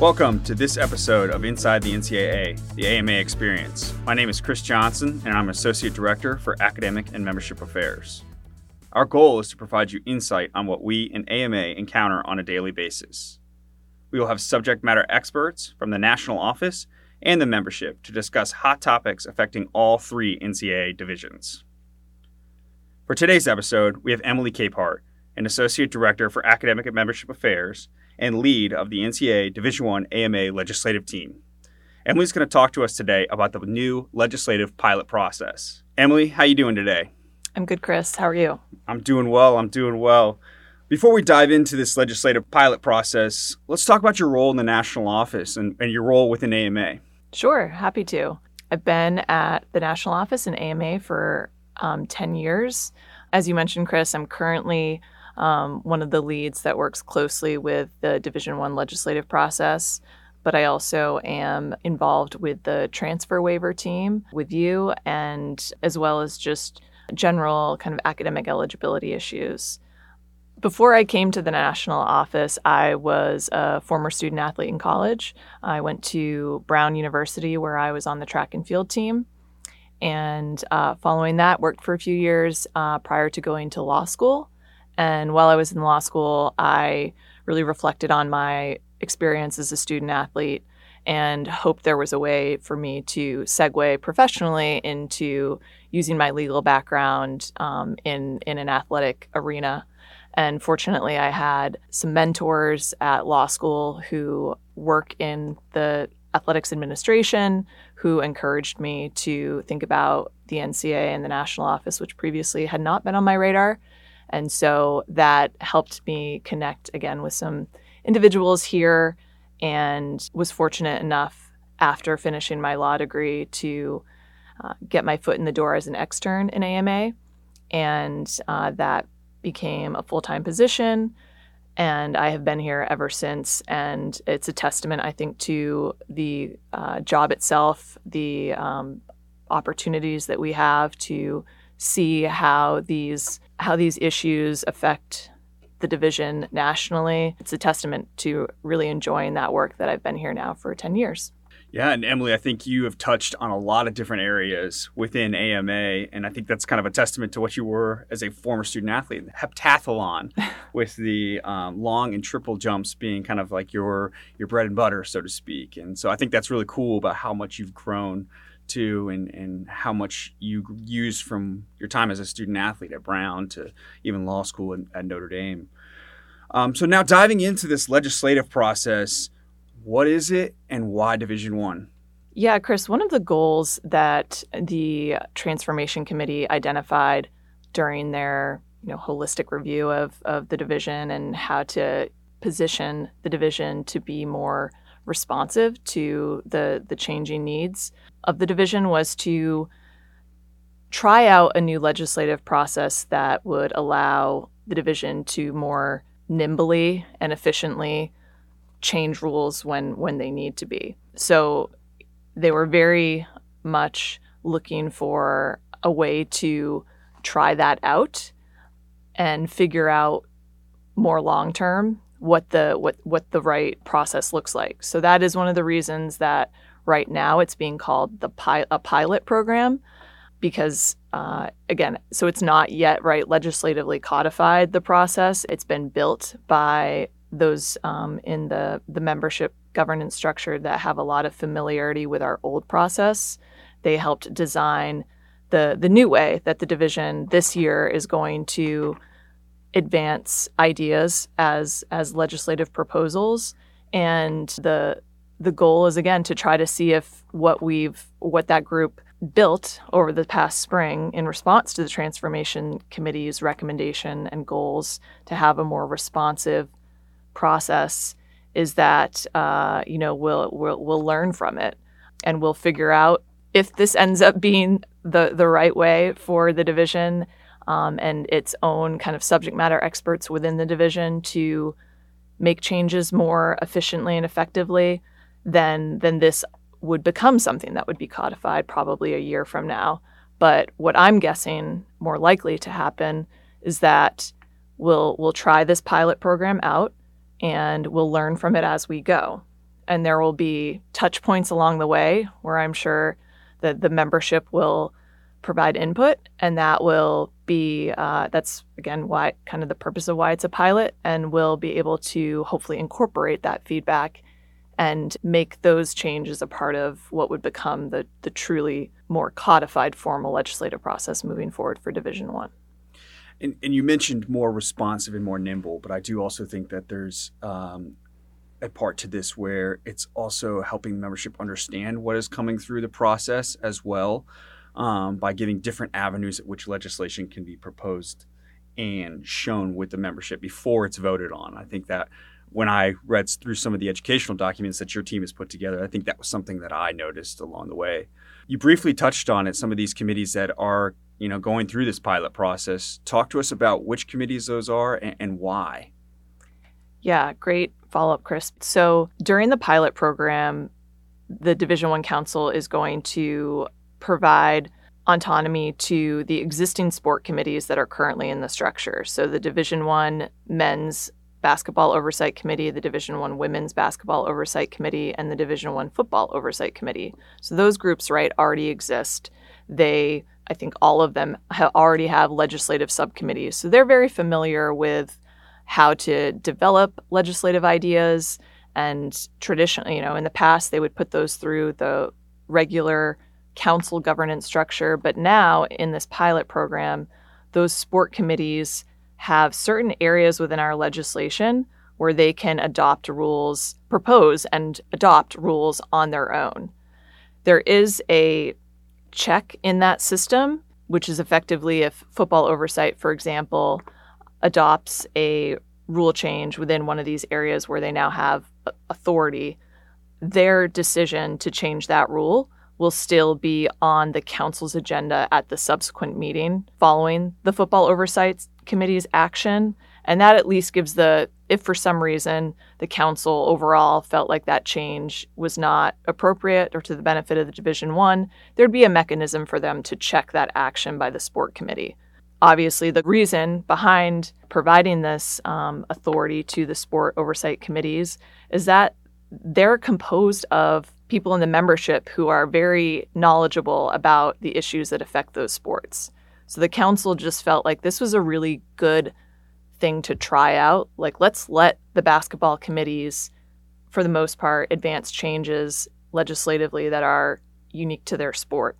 Welcome to this episode of Inside the NCAA, the AMA Experience. My name is Chris Johnson, and I'm Associate Director for Academic and Membership Affairs. Our goal is to provide you insight on what we in AMA encounter on a daily basis. We will have subject matter experts from the national office and the membership to discuss hot topics affecting all three NCAA divisions. For today's episode, we have Emily Capehart, an Associate Director for Academic and Membership Affairs and lead of the NCAA Division One AMA legislative team. Emily's going to talk to us today about the new legislative pilot process. Emily, how are you doing today? I'm good, Chris. How are you? I'm doing well. I'm doing well. Before we dive into this legislative pilot process, let's talk about your role in the national office and, and your role within AMA. Sure, happy to. I've been at the national office in AMA for um, 10 years. As you mentioned, Chris, I'm currently um, one of the leads that works closely with the Division One legislative process. But I also am involved with the transfer waiver team with you, and as well as just general kind of academic eligibility issues. Before I came to the national office, I was a former student athlete in college. I went to Brown University, where I was on the track and field team. And uh, following that, worked for a few years uh, prior to going to law school. And while I was in law school, I really reflected on my experience as a student athlete and hoped there was a way for me to segue professionally into using my legal background um, in, in an athletic arena. And fortunately, I had some mentors at law school who work in the athletics administration who encouraged me to think about the NCAA and the national office, which previously had not been on my radar. And so that helped me connect again with some individuals here and was fortunate enough after finishing my law degree to uh, get my foot in the door as an extern in AMA. And uh, that became a full time position. And I have been here ever since. And it's a testament, I think, to the uh, job itself, the um, opportunities that we have to see how these how these issues affect the division nationally. It's a testament to really enjoying that work that I've been here now for 10 years. Yeah, and Emily, I think you have touched on a lot of different areas within AMA, and I think that's kind of a testament to what you were as a former student athlete. Heptathlon, with the um, long and triple jumps being kind of like your your bread and butter, so to speak. And so I think that's really cool about how much you've grown to and, and how much you use from your time as a student athlete at Brown to even law school at, at Notre Dame. Um, so now diving into this legislative process, what is it and why Division One? Yeah, Chris, one of the goals that the Transformation Committee identified during their you know holistic review of, of the division and how to position the division to be more responsive to the the changing needs of the division was to try out a new legislative process that would allow the division to more nimbly and efficiently change rules when when they need to be. So they were very much looking for a way to try that out and figure out more long term what the what what the right process looks like. So that is one of the reasons that right now it's being called the pi- a pilot program because uh, again, so it's not yet right legislatively codified the process. It's been built by those um, in the the membership governance structure that have a lot of familiarity with our old process. They helped design the the new way that the division this year is going to advance ideas as as legislative proposals. And the the goal is again to try to see if what we've what that group built over the past spring in response to the transformation committee's recommendation and goals to have a more responsive process is that uh, you know we'll, we'll we'll learn from it. And we'll figure out if this ends up being the the right way for the division um, and its own kind of subject matter experts within the division to make changes more efficiently and effectively, then then this would become something that would be codified probably a year from now. But what I'm guessing more likely to happen is that we'll we'll try this pilot program out and we'll learn from it as we go. and there will be touch points along the way where I'm sure that the membership will provide input, and that will be uh, that's again why kind of the purpose of why it's a pilot, and we'll be able to hopefully incorporate that feedback and make those changes a part of what would become the the truly more codified formal legislative process moving forward for Division One. And, and, you mentioned more responsive and more nimble, but I do also think that there's um, a part to this where it's also helping membership understand what is coming through the process as well um, by giving different avenues at which legislation can be proposed and shown with the membership before it's voted on. I think that when I read through some of the educational documents that your team has put together, I think that was something that I noticed along the way. You briefly touched on it, some of these committees that are, you know, going through this pilot process. Talk to us about which committees those are and, and why. Yeah, great follow up, Chris. So during the pilot program, the Division One Council is going to provide autonomy to the existing sport committees that are currently in the structure. So the Division One Men's Basketball Oversight Committee, the Division One Women's Basketball Oversight Committee, and the Division One Football Oversight Committee. So those groups, right, already exist. They, I think, all of them already have legislative subcommittees. So they're very familiar with how to develop legislative ideas. And traditionally, you know, in the past, they would put those through the regular council governance structure. But now, in this pilot program, those sport committees have certain areas within our legislation where they can adopt rules, propose and adopt rules on their own. There is a check in that system, which is effectively if football oversight, for example, adopts a rule change within one of these areas where they now have authority, their decision to change that rule will still be on the council's agenda at the subsequent meeting following the football oversight committee's action. And that at least gives the, if for some reason the council overall felt like that change was not appropriate or to the benefit of the Division One, there'd be a mechanism for them to check that action by the sport committee obviously the reason behind providing this um, authority to the sport oversight committees is that they're composed of people in the membership who are very knowledgeable about the issues that affect those sports. So the council just felt like this was a really good thing to try out. Like, let's let the basketball committees, for the most part, advance changes legislatively that are unique to their sport.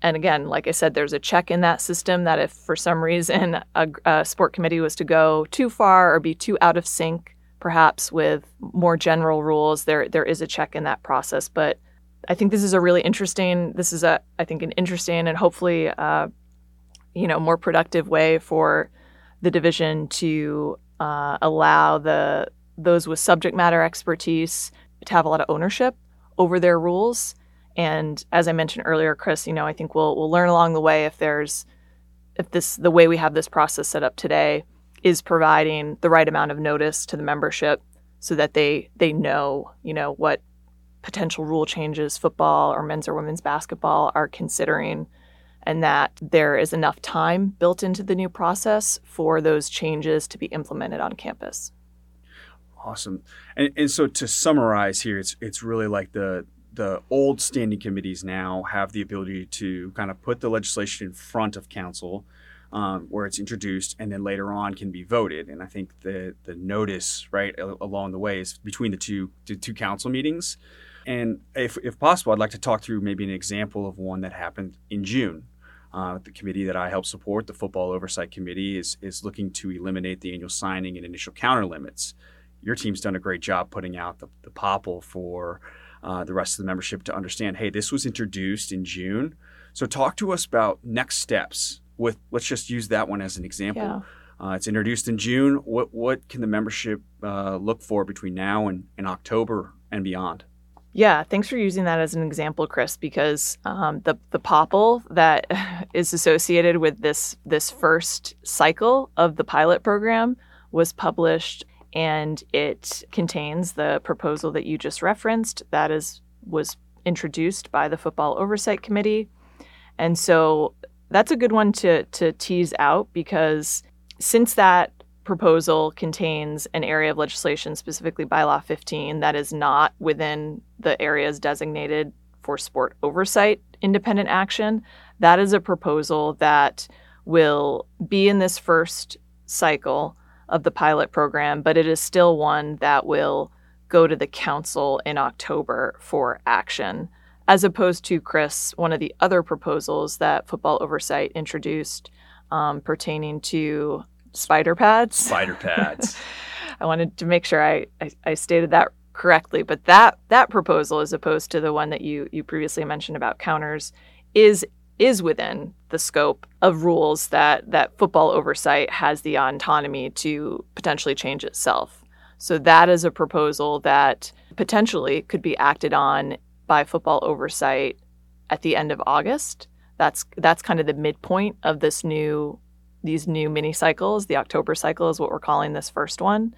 And again, like I said, there's a check in that system that if for some reason a, a, sport committee was to go too far or be too out of sync, perhaps with more general rules, there there is a check in that process. But I think this is a really interesting. This is a I think an interesting and hopefully uh, you know more productive way for the division to uh, allow the those with subject matter expertise to have a lot of ownership over their rules and as I mentioned earlier, Chris, you know, I think we'll we'll learn along the way if there's if this the way we have this process set up today is providing the right amount of notice to the membership so that they they know, you know, what potential rule changes football or men's or women's basketball are considering and that there is enough time built into the new process for those changes to be implemented on campus. Awesome. And, and so to summarize here, it's it's really like the the old standing committees now have the ability to kind of put the legislation in front of council um, where it's introduced and then later on can be voted. And I think the the notice right along the way is between the two the two council meetings. And if, if possible, I'd like to talk through maybe an example of one that happened in June. Uh, the committee that I help support, the Football Oversight Committee, is, is looking to eliminate the annual signing and initial counter limits. Your team's done a great job putting out the, the POPL for uh, the rest of the membership to understand hey, this was introduced in June. So, talk to us about next steps with, let's just use that one as an example. Yeah. Uh, it's introduced in June. What, what can the membership uh, look for between now and, and October and beyond? Yeah, thanks for using that as an example, Chris, because um, the the POPL that is associated with this this first cycle of the pilot program was published and it contains the proposal that you just referenced that is was introduced by the football oversight committee and so that's a good one to to tease out because since that proposal contains an area of legislation, specifically bylaw 15, that is not within the areas designated for sport oversight independent action. That is a proposal that will be in this first cycle of the pilot program, but it is still one that will go to the council in October for action, as opposed to, Chris, one of the other proposals that football oversight introduced um, pertaining to spider pads. Spider pads. I wanted to make sure I, I, I, stated that correctly, but that that proposal, as opposed to the one that you you previously mentioned about counters, is is within the scope of rules that that football oversight has the autonomy to potentially change itself. So that is a proposal that potentially could be acted on by football oversight at the end of August. That's that's kind of the midpoint of this new these new mini cycles. The October cycle is what we're calling this first one.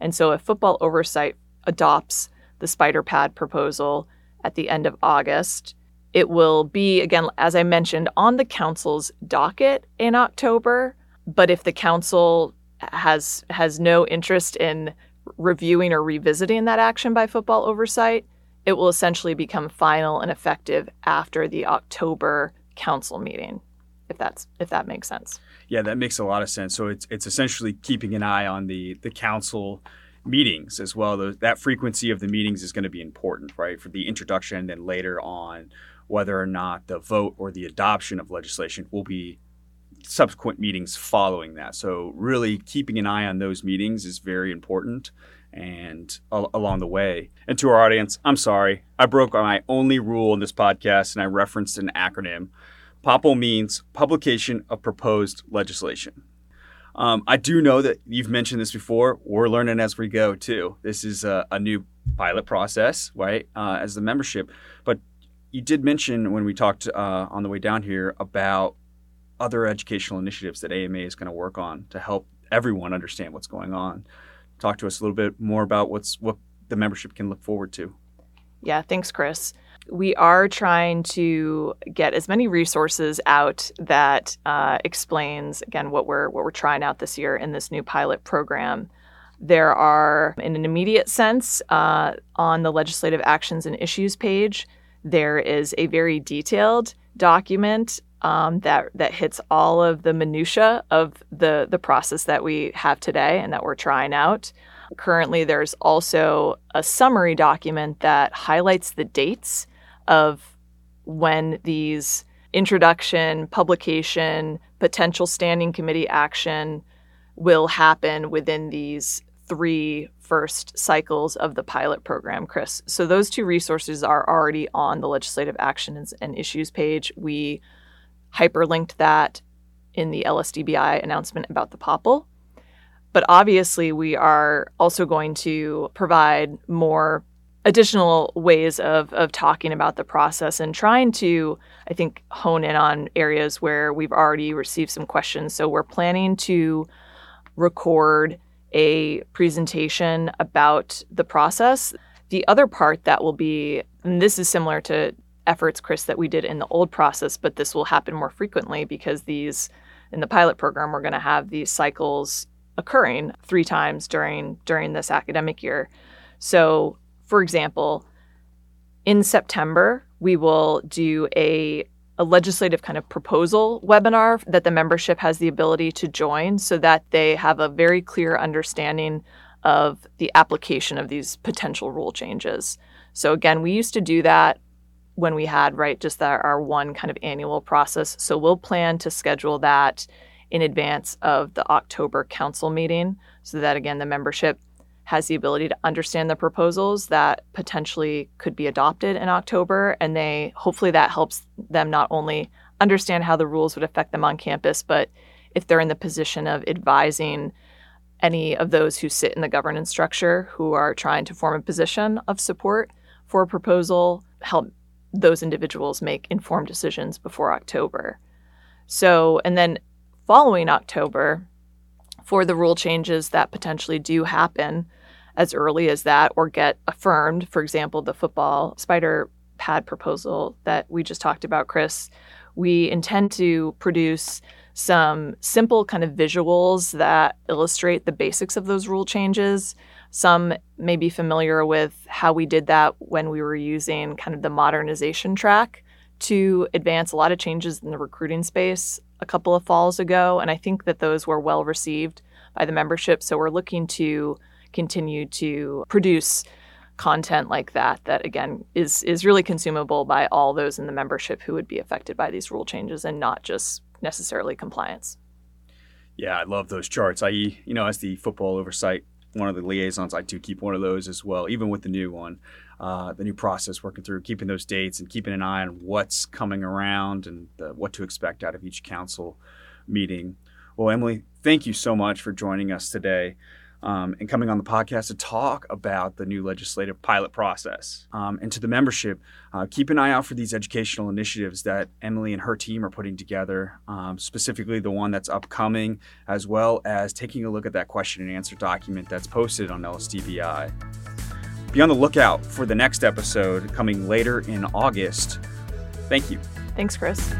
And so if football oversight adopts the spider pad proposal at the end of August, it will be, again, as I mentioned, on the council's docket in October. But if the council has has no interest in reviewing or revisiting that action by football oversight, it will essentially become final and effective after the October council meeting, if that's if that makes sense. Yeah, that makes a lot of sense. So it's it's essentially keeping an eye on the the council meetings as well. The, that frequency of the meetings is going to be important, right, for the introduction and then later on whether or not the vote or the adoption of legislation will be subsequent meetings following that. So really keeping an eye on those meetings is very important and along the way. And to our audience, I'm sorry. I broke my only rule in this podcast and I referenced an acronym. POPL means Publication of Proposed Legislation. Um, I do know that you've mentioned this before. We're learning as we go too. This is a, a new pilot process, right? Uh, as the membership, but you did mention when we talked uh, on the way down here about other educational initiatives that AMA is going to work on to help everyone understand what's going on. Talk to us a little bit more about what's what the membership can look forward to. Yeah, thanks, Chris we are trying to get as many resources out that uh, explains again what we're what we're trying out this year in this new pilot program. There are, in an immediate sense, uh, on the legislative actions and issues page, there is a very detailed document um, that that hits all of the minutia of the the process that we have today and that we're trying out. Currently, there's also a summary document that highlights the dates of when these introduction, publication, potential standing committee action will happen within these three first cycles of the pilot program, Chris. So those two resources are already on the legislative actions and issues page. We hyperlinked that in the LSDBI announcement about the POPL. But obviously, we are also going to provide more additional ways of of talking about the process and trying to I think hone in on areas where we've already received some questions. So we're planning to record a presentation about the process. The other part that will be and this is similar to efforts Chris that we did in the old process, but this will happen more frequently because these in the pilot program we're going to have these cycles occurring 3 times during during this academic year. So for example, in September, we will do a, a legislative kind of proposal webinar that the membership has the ability to join so that they have a very clear understanding of the application of these potential rule changes. So, again, we used to do that when we had, right, just our, our one kind of annual process. So, we'll plan to schedule that in advance of the October council meeting so that, again, the membership has the ability to understand the proposals that potentially could be adopted in October. And they hopefully that helps them not only understand how the rules would affect them on campus, but if they're in the position of advising any of those who sit in the governance structure who are trying to form a position of support for a proposal, help those individuals make informed decisions before October. So, and then following October, for the rule changes that potentially do happen as early as that or get affirmed. For example, the football spider pad proposal that we just talked about, Chris. We intend to produce some simple kind of visuals that illustrate the basics of those rule changes. Some may be familiar with how we did that when we were using kind of the modernization track to advance a lot of changes in the recruiting space a couple of falls ago. And I think that those were well received by the membership. So we're looking to continue to produce content like that that again is is really consumable by all those in the membership who would be affected by these rule changes and not just necessarily compliance. Yeah, I love those charts. I you know as the football oversight one of the liaisons, I do keep one of those as well, even with the new one, uh, the new process working through, keeping those dates and keeping an eye on what's coming around and the, what to expect out of each council meeting. Well, Emily, thank you so much for joining us today um, and coming on the podcast to talk about the new legislative pilot process. Um, and to the membership, uh, keep an eye out for these educational initiatives that Emily and her team are putting together, um, specifically the one that's upcoming, as well as taking a look at that question and answer document that's posted on LSDBI. Be on the lookout for the next episode coming later in August. Thank you. Thanks, Chris.